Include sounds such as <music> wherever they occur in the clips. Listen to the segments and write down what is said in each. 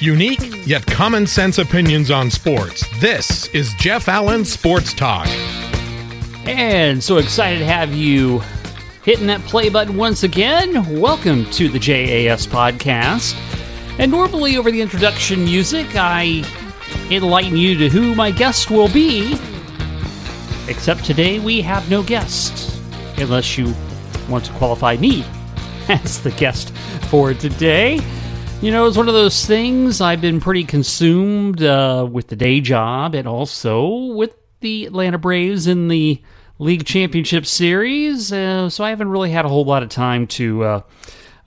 Unique yet common sense opinions on sports. This is Jeff Allen Sports Talk. And so excited to have you hitting that play button once again. Welcome to the JAS podcast. And normally, over the introduction music, I enlighten you to who my guest will be. Except today, we have no guest, unless you want to qualify me <laughs> as the guest for today. You know, it's one of those things I've been pretty consumed uh, with the day job and also with the Atlanta Braves in the League Championship Series. Uh, so I haven't really had a whole lot of time to uh,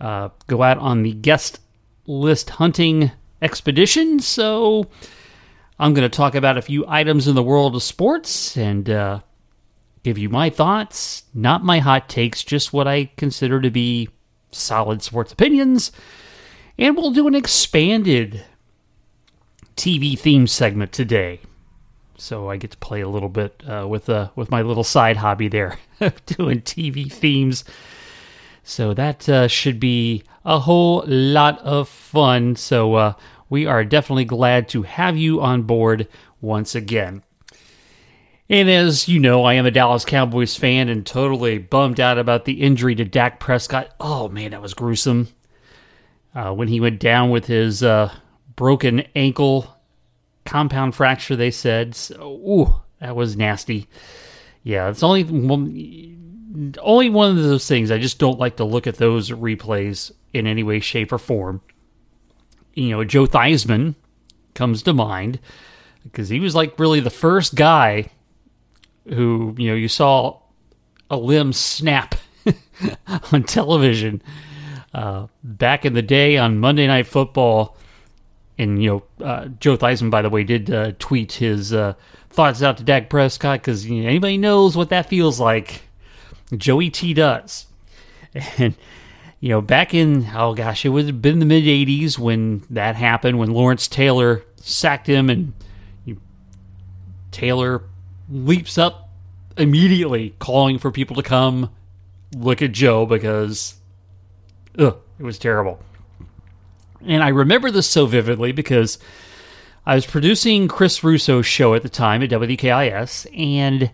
uh go out on the guest list hunting expedition. So I'm going to talk about a few items in the world of sports and uh, give you my thoughts, not my hot takes, just what I consider to be solid sports opinions and we'll do an expanded TV theme segment today. So I get to play a little bit uh, with uh, with my little side hobby there, <laughs> doing TV themes. So that uh, should be a whole lot of fun. So uh, we are definitely glad to have you on board once again. And as you know, I am a Dallas Cowboys fan and totally bummed out about the injury to Dak Prescott. Oh man, that was gruesome uh, when he went down with his uh, broken ankle compound fracture. They said, so, "Ooh, that was nasty." Yeah, it's only one, only one of those things. I just don't like to look at those replays in any way, shape, or form. You know, Joe Theismann comes to mind because he was like really the first guy who you know you saw a limb snap <laughs> on television uh, back in the day on Monday Night Football, and you know, uh, Joe Theismann, by the way, did uh, tweet his uh, thoughts out to Dak Prescott because you know, anybody knows what that feels like. Joey T does, <laughs> and you know, back in oh gosh, it would have been the mid '80s when that happened, when Lawrence Taylor sacked him, and you, Taylor leaps up immediately, calling for people to come look at Joe because Ugh, it was terrible. And I remember this so vividly because I was producing Chris Russo's show at the time at WKIS, and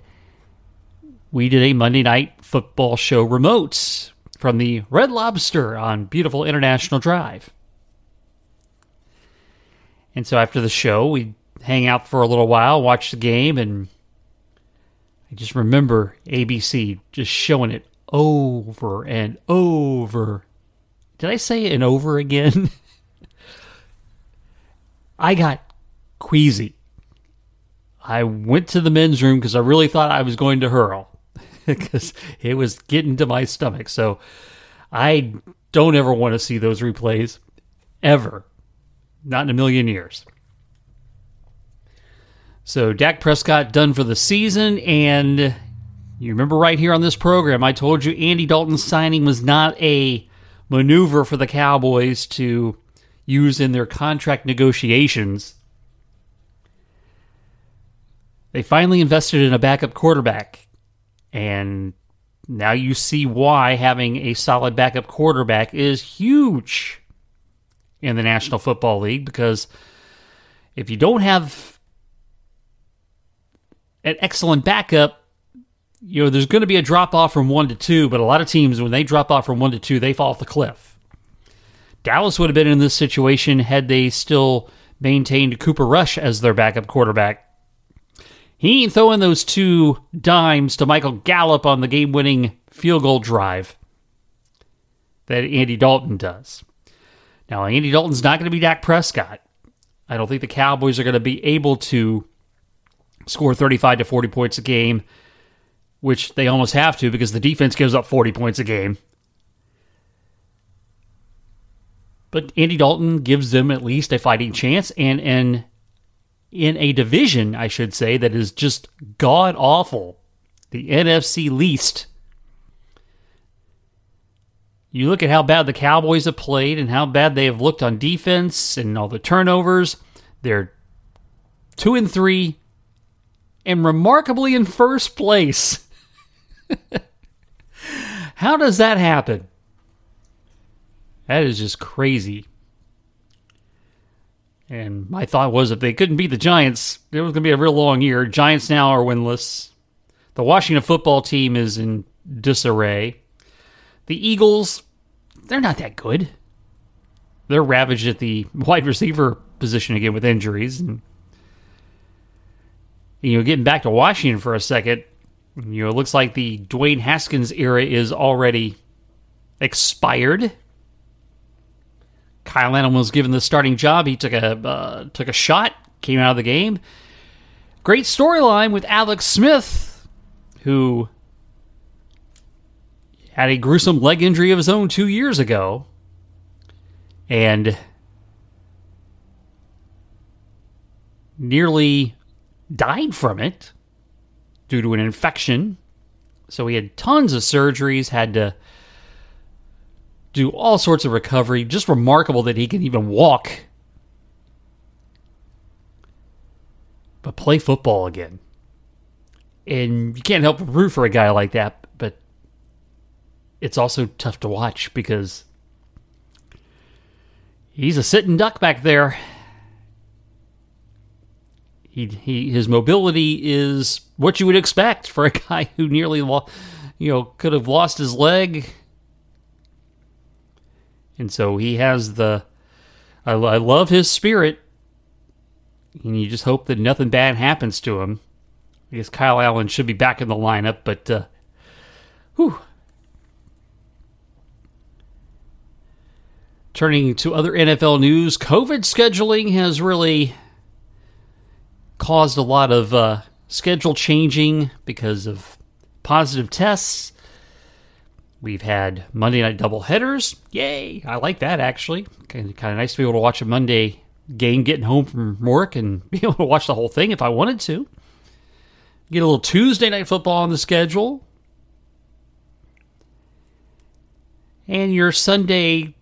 we did a Monday night football show remotes from the Red Lobster on beautiful International Drive. And so after the show, we'd hang out for a little while, watch the game, and I just remember ABC just showing it over and over did I say it over again? <laughs> I got queasy. I went to the men's room because I really thought I was going to hurl <laughs> because it was getting to my stomach. So I don't ever want to see those replays ever. Not in a million years. So Dak Prescott done for the season, and you remember right here on this program, I told you Andy Dalton's signing was not a maneuver for the Cowboys to use in their contract negotiations. They finally invested in a backup quarterback. And now you see why having a solid backup quarterback is huge in the National Football League because if you don't have an excellent backup, you know, there's going to be a drop off from one to two, but a lot of teams, when they drop off from one to two, they fall off the cliff. Dallas would have been in this situation had they still maintained Cooper Rush as their backup quarterback. He ain't throwing those two dimes to Michael Gallup on the game winning field goal drive that Andy Dalton does. Now, Andy Dalton's not going to be Dak Prescott. I don't think the Cowboys are going to be able to score 35 to 40 points a game which they almost have to because the defense gives up 40 points a game. But Andy Dalton gives them at least a fighting chance and and in a division, I should say, that is just god awful. The NFC least. You look at how bad the Cowboys have played and how bad they have looked on defense and all the turnovers. They're two and three and remarkably in first place. <laughs> How does that happen? That is just crazy. And my thought was if they couldn't beat the Giants, it was going to be a real long year. Giants now are winless. The Washington football team is in disarray. The Eagles, they're not that good. They're ravaged at the <laughs> wide receiver position again with injuries. And, you know, getting back to Washington for a second, you know, it looks like the Dwayne Haskins era is already expired. Kyle Allen was given the starting job. He took a uh, took a shot, came out of the game. Great storyline with Alex Smith, who had a gruesome leg injury of his own two years ago, and nearly died from it due to an infection. So he had tons of surgeries, had to do all sorts of recovery. Just remarkable that he can even walk. But play football again. And you can't help but root for a guy like that, but it's also tough to watch because he's a sitting duck back there. He, he his mobility is what you would expect for a <laughs> guy who nearly you know could have lost his leg and so he has the. I, I love his spirit. And you just hope that nothing bad happens to him. I guess Kyle Allen should be back in the lineup, but. Uh, whew. Turning to other NFL news, COVID scheduling has really caused a lot of uh, schedule changing because of positive tests We've had Monday night double headers. Yay! I like that actually. Kind of, kind of nice to be able to watch a Monday game getting home from work and <laughs> be able to watch the whole thing if I wanted to. Get a little Tuesday night football on the schedule. And your Sunday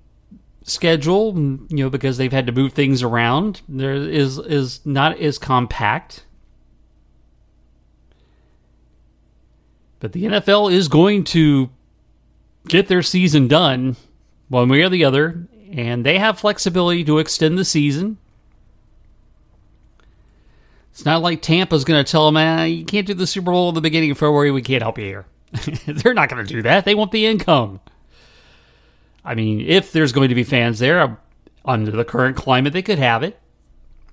schedule, you know, because they've had to move things around, there is is not as compact. But the NFL is going to get their season done one way or the other, and they have flexibility to extend the season. It's not like Tampa's going to tell them, ah, you can't do the Super Bowl in the beginning of February, we can't help you here. <laughs> They're not going to do that. They want the income. I mean, if there's going to be fans there, uh, under the current climate, they could have it.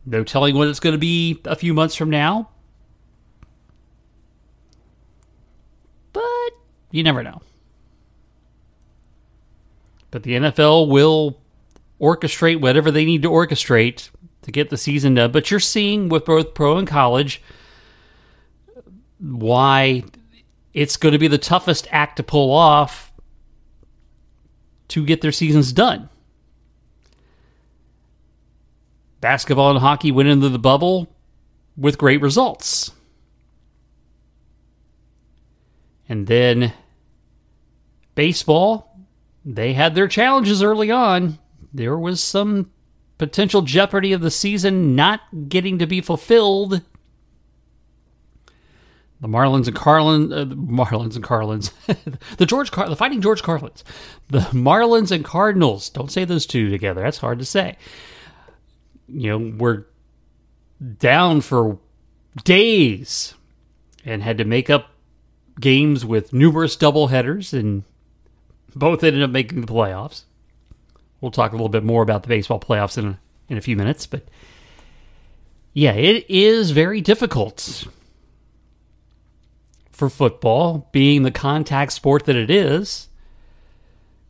No telling what it's going to be a few months from now. But you never know. But the NFL will orchestrate whatever they need to orchestrate to get the season done. But you're seeing with both pro and college why it's going to be the toughest act to pull off to get their seasons done. Basketball and hockey went into the bubble with great results. And then baseball they had their challenges early on. There was some potential jeopardy of the season not getting to be fulfilled. The Marlins and Carlin, uh, the Marlins and Carlins, <laughs> the George, Car- the Fighting George Carlins, the Marlins and Cardinals. Don't say those two together. That's hard to say. You know, we're down for days and had to make up games with numerous doubleheaders and both ended up making the playoffs. We'll talk a little bit more about the baseball playoffs in a, in a few minutes, but yeah, it is very difficult for football, being the contact sport that it is.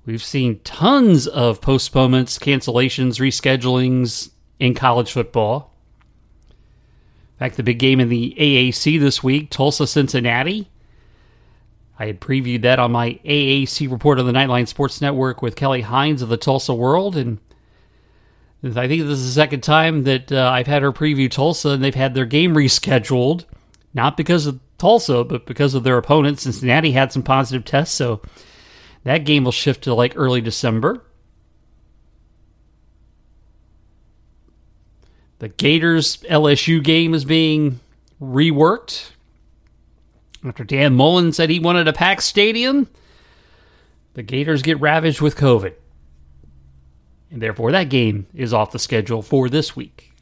We've seen tons of postponements, cancellations, reschedulings in college football. In fact, the big game in the AAC this week, Tulsa Cincinnati. I had previewed that on my AAC report on the Nightline Sports Network with Kelly Hines of the Tulsa World, and I think this is the second time that uh, I've had her preview Tulsa, and they've had their game rescheduled, not because of Tulsa, but because of their opponent. Cincinnati had some positive tests, so that game will shift to like early December. The Gators LSU game is being reworked after Dan Mullen said he wanted a packed stadium, the Gators get ravaged with COVID. And therefore, that game is off the schedule for this week.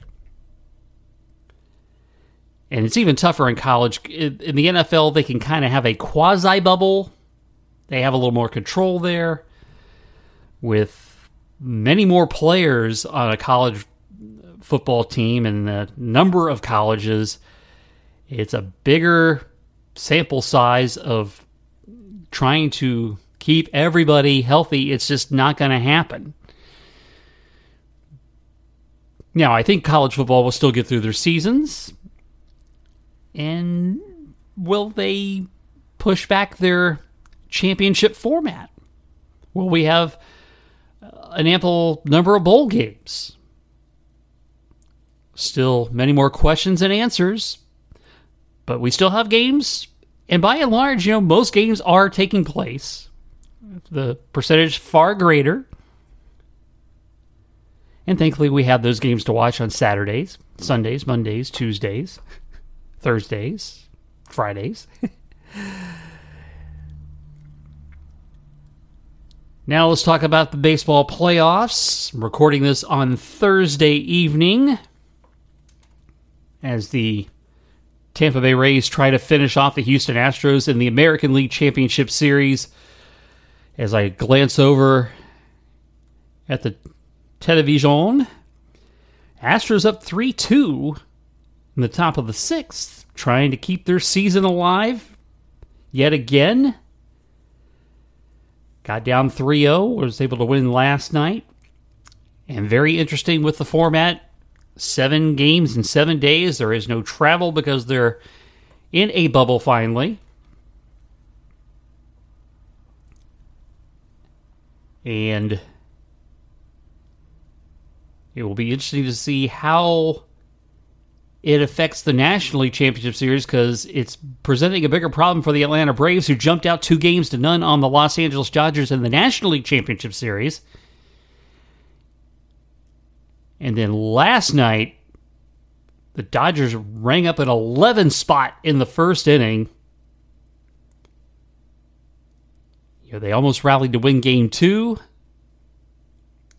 And it's even tougher in college. In the NFL, they can kind of have a quasi bubble. They have a little more control there with many more players on a college football team and the number of colleges. It's a bigger sample size of trying to keep everybody healthy. It's just not going to happen. Now, I think college football will still get through their seasons. And will they push back their championship format? Will we have uh, an ample number of bowl games? Still many more questions and answers, but we still have games. And by and large, you know, most games are taking place. The percentage far greater. And thankfully, we have those games to watch on Saturdays, Sundays, Mondays, Tuesdays, Thursdays, Fridays. <laughs> now, let's talk about the baseball playoffs. I'm recording this on Thursday evening as the Tampa Bay Rays try to finish off the Houston Astros in the American League Championship Series. As I glance over at the television, Astros up 3 2 in the top of the sixth, trying to keep their season alive yet again. Got down 3 0, was able to win last night. And very interesting with the format seven games in seven days. There is no travel because they're in a bubble finally. And it will be interesting to see how it affects the National League Championship Series because it's presenting a bigger problem for the Atlanta Braves, who jumped out two games to none on the Los Angeles Dodgers in the National League Championship Series. And then last night, the Dodgers rang up an 11 spot in the first inning. You know, they almost rallied to win game two.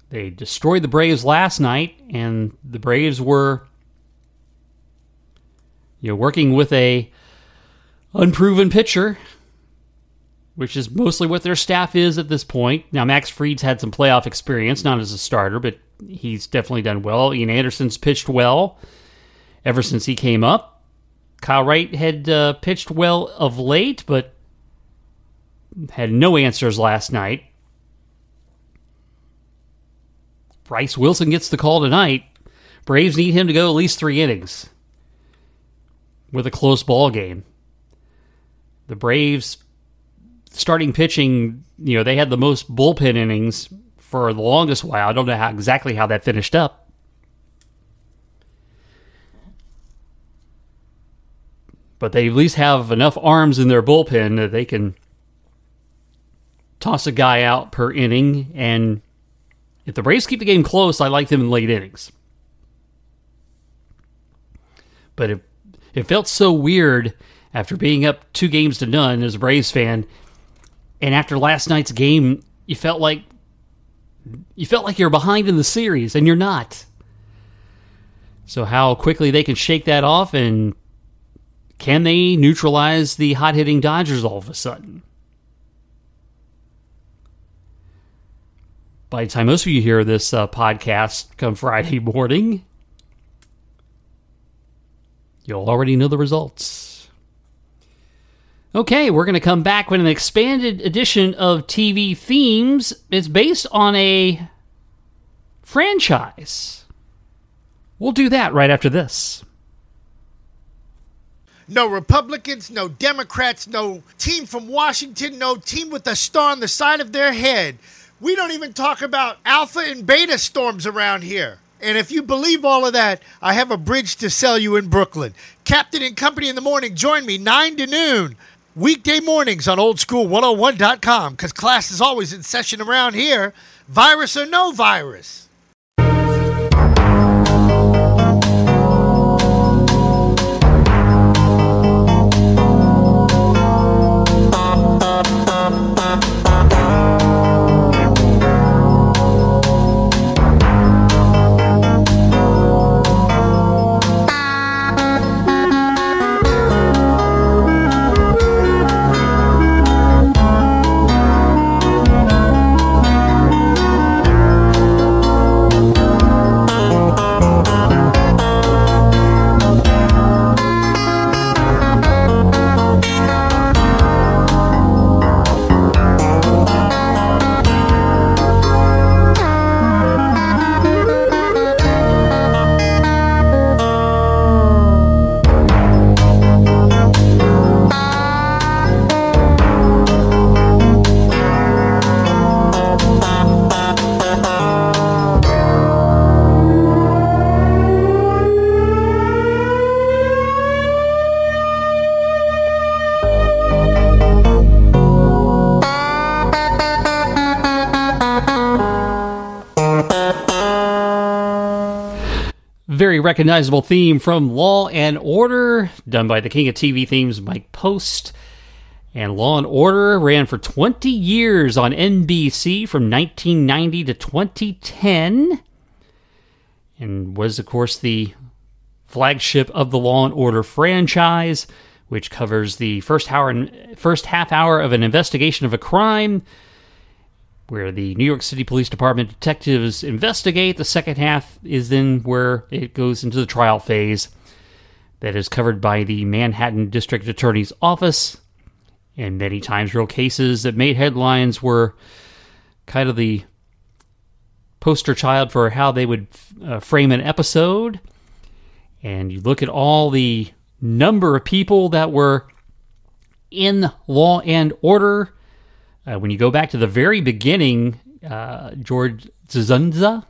They destroyed the Braves last night, and the Braves were you know, working with a unproven pitcher, which is mostly what their staff is at this point. Now, Max Fried's had some playoff experience, not as a starter, but he's definitely done well. Ian Anderson's pitched well ever since he came up. Kyle Wright had uh, pitched well of late, but had no answers last night. Bryce Wilson gets the call tonight. Braves need him to go at least three innings with a close ball game. The Braves starting pitching, you know, they had the most bullpen innings for the longest while. I don't know how exactly how that finished up. But they at least have enough arms in their bullpen that they can toss a guy out per inning. And if the Braves keep the game close, I like them in late innings. But it, it felt so weird after being up two games to none as a Braves fan. And after last night's game, you felt like you felt like you're behind in the series, and you're not. So, how quickly they can shake that off, and can they neutralize the hot hitting Dodgers all of a sudden? By the time most of you hear this uh, podcast come Friday <laughs> morning, you'll already know the results. Okay, we're going to come back with an expanded edition of TV themes. It's based on a franchise. We'll do that right after this. No Republicans, no Democrats, no team from Washington, no team with a star on the side of their head. We don't even talk about alpha and beta storms around here. And if you believe all of that, I have a bridge to sell you in Brooklyn. Captain and Company in the morning, join me 9 to noon Weekday mornings on oldschool101.com because class is always in session around here, virus or no virus. Very recognizable theme from Law and Order, done by the king of TV themes, Mike Post. And Law and Order ran for 20 years on NBC from 1990 to 2010 and was, of course, the flagship of the Law and Order franchise, which covers the first hour first half hour of an investigation of a crime where the New York City Police Department detectives investigate. The second half is then where it goes into the trial phase that is covered by the Manhattan District Attorney's Office. And many times, real cases that made headlines were kind of the poster child for how they would uh, frame an episode. And you look at all the number of people that were in Law and Order uh, when you go back to the very beginning, uh, George Dzundza,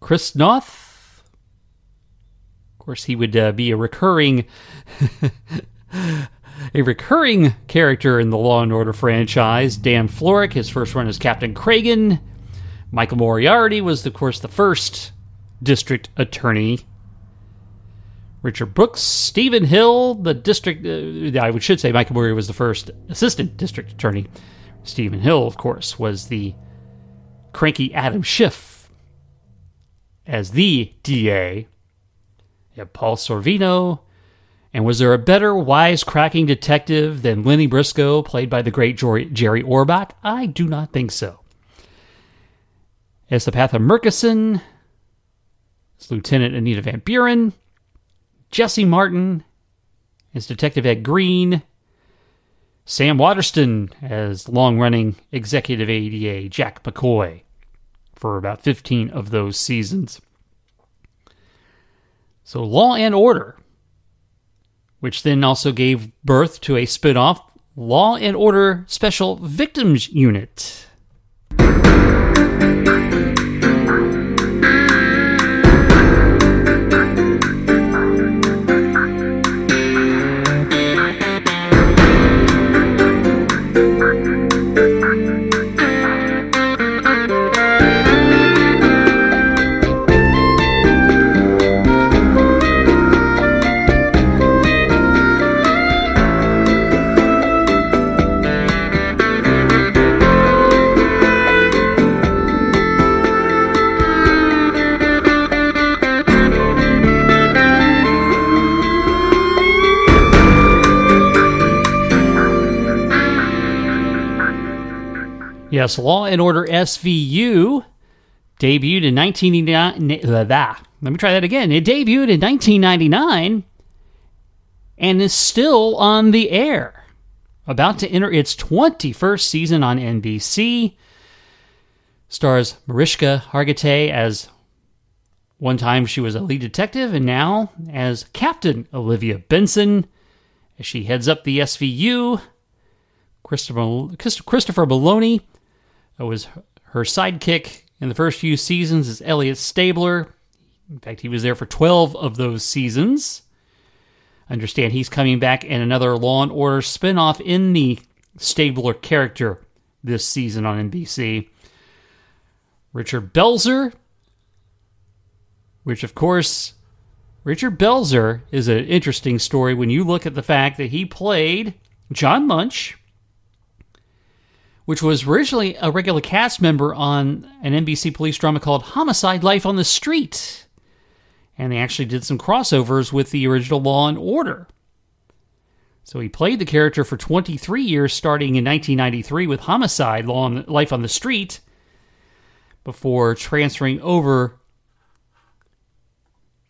Chris Noth, of course, he would uh, be a recurring. <laughs> a recurring character in the Law and Order franchise. Dan Florek, his first run as Captain Cragen. Michael Moriarty was, of course, the first district attorney. Richard Brooks, Stephen Hill, the district. Uh, I should say Michael Moriarty was the first assistant district attorney. Stephen Hill, of course, was the cranky Adam Schiff as the DA. You have Paul Sorvino. And was there a better wisecracking detective than Lenny Briscoe, played by the great Jerry Orbach? I do not think so. S. Epatha Merkerson, as Lieutenant Anita Van Buren, Jesse Martin as Detective Ed Green, Sam Waterston as long running executive ADA Jack McCoy for about 15 of those seasons. So, Law and Order, which then also gave birth to a spin off Law and Order Special Victims Unit. Yes, Law and Order SVU debuted in 1999. Uh, let me try that again. It debuted in 1999 and is still on the air. About to enter its 21st season on NBC. Stars Mariska Hargitay as one time she was a lead detective, and now as Captain Olivia Benson as she heads up the SVU. Christopher, Christopher Meloni it was her sidekick in the first few seasons is Elliot Stabler. In fact, he was there for 12 of those seasons. Understand he's coming back in another Law and Order spinoff in the Stabler character this season on NBC. Richard Belzer, which of course, Richard Belzer is an interesting story when you look at the fact that he played John Munch which was originally a regular cast member on an NBC police drama called Homicide Life on the Street. And they actually did some crossovers with the original Law and Order. So he played the character for 23 years, starting in 1993 with Homicide Law Life on the Street, before transferring over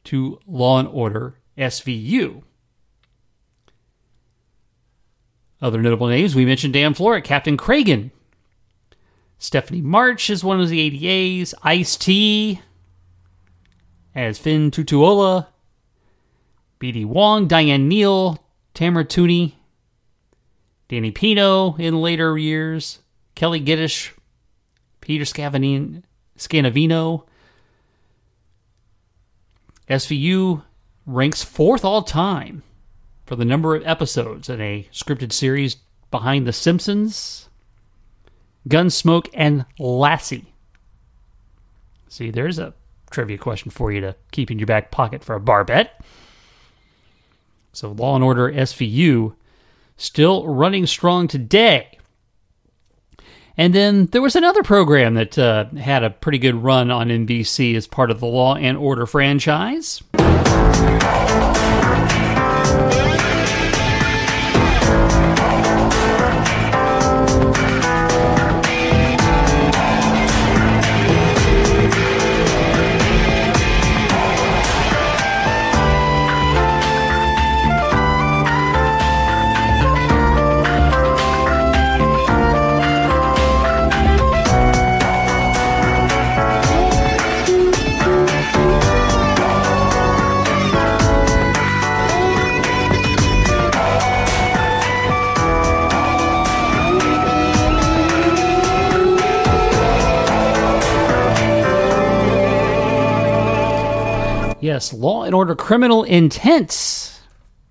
to Law and Order SVU. Other notable names we mentioned Dan Florek, Captain Cragen. Stephanie March is one of the ADAs. Ice T as Finn Tutuola. BD Wong, Diane Neal, Tamara Tunie, Danny Pino in later years, Kelli Giddish, Peter Scanavino, SVU ranks fourth all time for the number of episodes in a scripted series behind The Simpsons, Gunsmoke, and Lassie. See, there's a trivia question for you to keep in your back pocket for a bar bet. So, Law and Order SVU still running strong today. And then there was another program that uh, had a pretty good run on NBC as part of the Law and Order franchise. Law and Order Criminal Intent,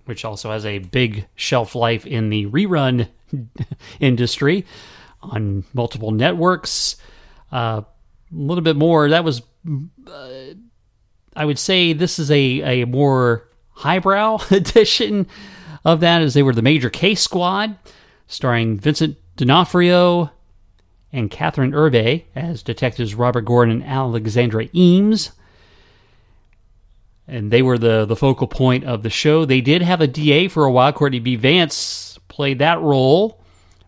which also has a big shelf life in the rerun <laughs> industry on multiple networks. Uh, a little bit more. That was, uh, I would say, this is a, a more highbrow <laughs> edition of that, as they were the Major Case Squad, starring Vincent D'Onofrio and Kathryn Erbe as detectives Robert Gordon and Alexandra Eames and they were the the focal point of the show. They did have a DA for a while. Courtney B. Vance played that role,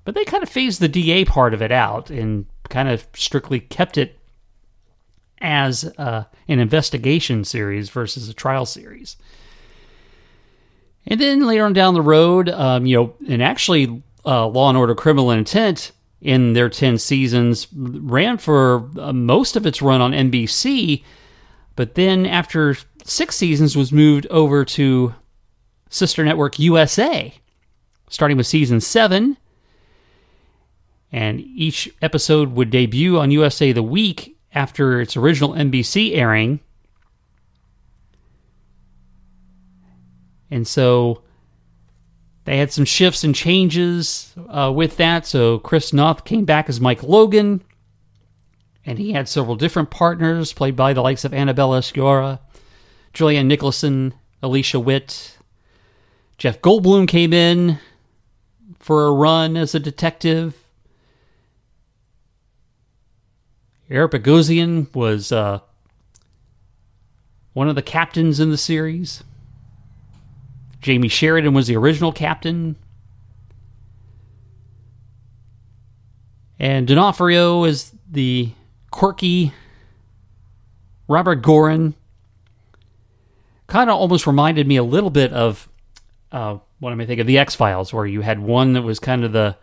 but they kind of phased the DA part of it out and kind of strictly kept it as uh, an investigation series versus a trial series. And then later on down the road, um, you know, and actually, uh, Law and Order: Criminal Intent in their ten seasons ran for uh, most of its run on NBC, but then after six seasons was moved over to Sister Network USA, starting with season seven. And each episode would debut on USA the week after its original NBC airing. And so they had some shifts and changes uh, with that. So Chris Noth came back as Mike Logan, and he had several different partners played by the likes of Annabella Sciorra Julianne Nicholson, Alicia Witt. Jeff Goldblum came in for a run as a detective. Eric Bogosian was uh, one of the captains in the series. Jamey Sheridan was the original captain. And D'Onofrio is the quirky Robert Goren kind of almost reminded me a little bit of uh, what am I thinking of the X Files, where you had one that was kind of the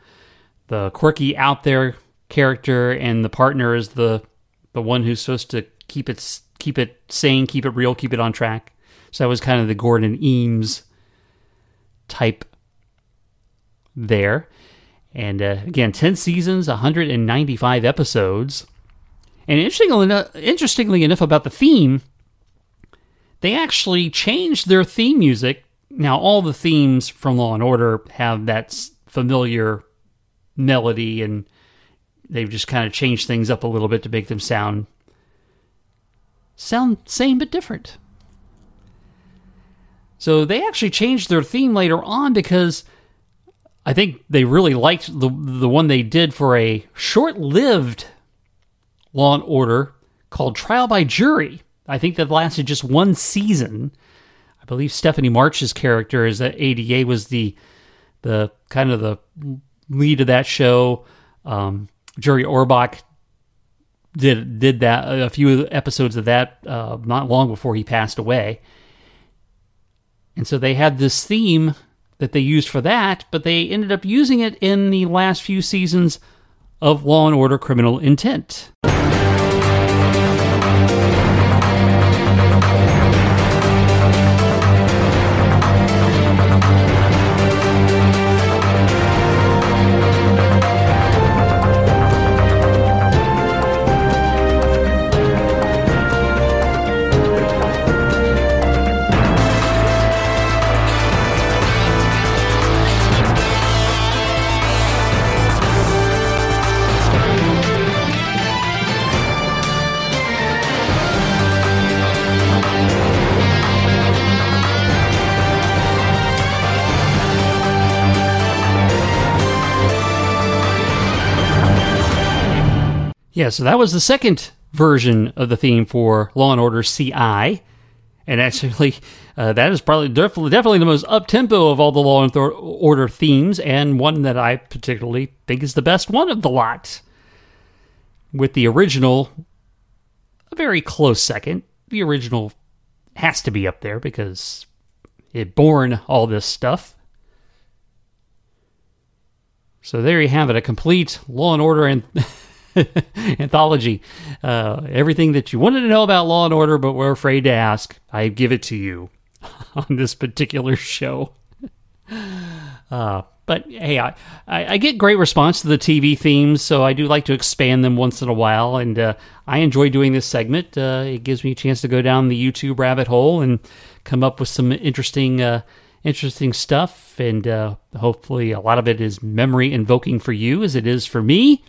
the quirky out there character, and the partner is the the one who's supposed to keep it keep it sane, keep it real, keep it on track. So that was kind of the Gordon Eames type there. And uh, again, 10 seasons, 195 episodes. And interestingly enough, interestingly enough about the theme, they actually changed their theme music. Now, all the themes from Law and Order have that familiar melody, and they've just kind of changed things up a little bit to make them sound sound same but different. So they actually changed their theme later on because I think they really liked the the one they did for a short-lived Law and Order called Trial by Jury. I think that lasted just one season. I believe Stephanie March's character is that ADA was the the kind of the lead of that show. Um, Jerry Orbach did did that a few episodes of that uh, not long before he passed away. And so they had this theme that they used for that, but they ended up using it in the last few seasons of Law and Order Criminal Intent. Yeah, so that was the second version of the theme for Law and Order CI. And actually, <laughs> uh, that is probably definitely, definitely the most up tempo of all the Law and Order themes, and one that I particularly think is the best one of the lot. With the original, a very close second. The original has to be up there because it born all this stuff. So there you have it, a complete Law and Order and <laughs> <laughs> anthology. Uh, everything that you wanted to know about Law and Order, but were afraid to ask, I give it to you <laughs> on this particular show. <laughs> Uh, but hey, I, I, get great response to the TV themes, so I do like to expand them once in a while, and uh, I enjoy doing this segment. Uh, it gives me a chance to go down the YouTube rabbit hole and come up with some interesting, uh, interesting stuff, and uh, hopefully a lot of it is memory invoking for you, as it is for me.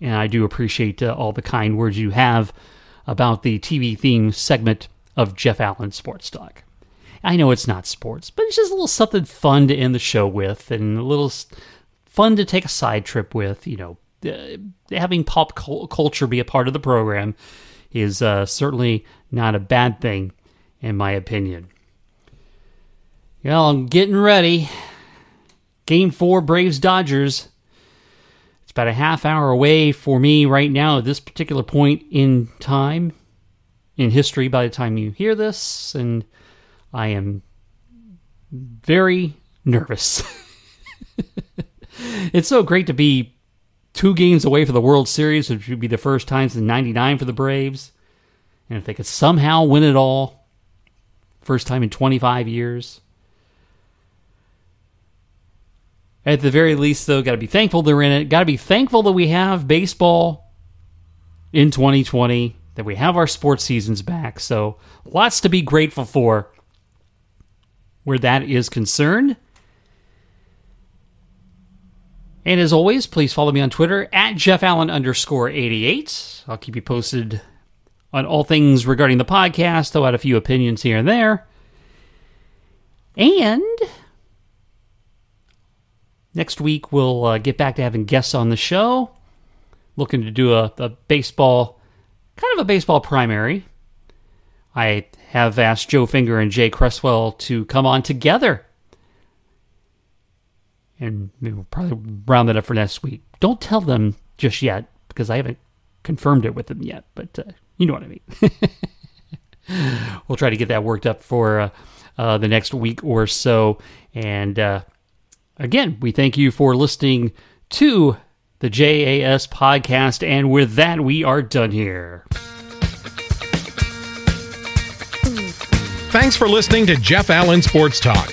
And I do appreciate uh, all the kind words you have about the TV theme segment of Jeff Allen Sports Talk. I know it's not sports, but it's just a little something fun to end the show with and a little fun to take a side trip with. You know, uh, having pop culture be a part of the program is uh, certainly not a bad thing, in my opinion. Well, I'm getting ready. Game four, Braves Dodgers about a half hour away for me right now at this particular point in time in history by the time you hear this, and I am very nervous. <laughs> it's so great to be two games away for the World Series, which would be the first time since 99 for the Braves. And if they could somehow win it all, first time in 25 years. At the very least, though, got to be thankful they're in it. Got to be thankful that we have baseball in 2020, that we have our sports seasons back. So, lots to be grateful for where that is concerned. And as always, please follow me on Twitter at Jeff Allen underscore 88. I'll keep you posted on all things regarding the podcast, throw out a few opinions here and there. And Next week, we'll uh, get back to having guests on the show. Looking to do a, a baseball, kind of a baseball primary. I have asked Joe Finger and Jay Cresswell to come on together. And we'll probably round that up for next week. Don't tell them just yet because I haven't confirmed it with them yet, but uh, you know what I mean. <laughs> we'll try to get that worked up for uh, uh, the next week or so. And uh, Again, we thank you for listening to the JAS podcast. And with that, we are done here. Thanks for listening to Jeff Allen Sports Talk.